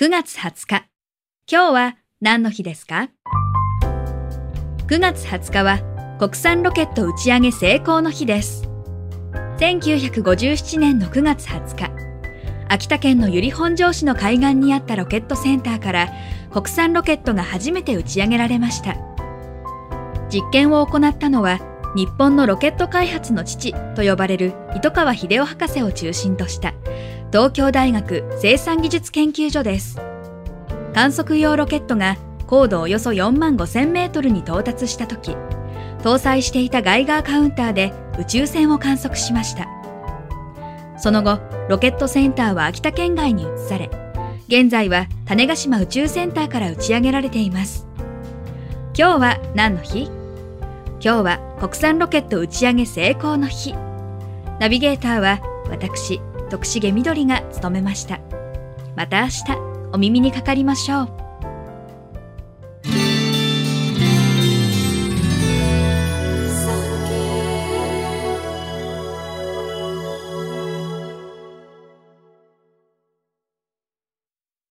9月20日。今日は何の日ですか ?9 月20日は国産ロケット打ち上げ成功の日です。1957年の9月20日、秋田県の由利本荘市の海岸にあったロケットセンターから国産ロケットが初めて打ち上げられました。実験を行ったのは日本のロケット開発の父と呼ばれる糸川秀夫博士を中心とした東京大学生産技術研究所です。観測用ロケットが高度およそ4万5000メートルに到達した時、搭載していたガイガーカウンターで宇宙船を観測しました。その後、ロケットセンターは秋田県外に移され、現在は種子島宇宙センターから打ち上げられています。今日は何の日？今日は国産ロケット打ち上げ成功の日。ナビゲーターは私、徳重みどりが務めました。また明日、お耳にかかりましょう。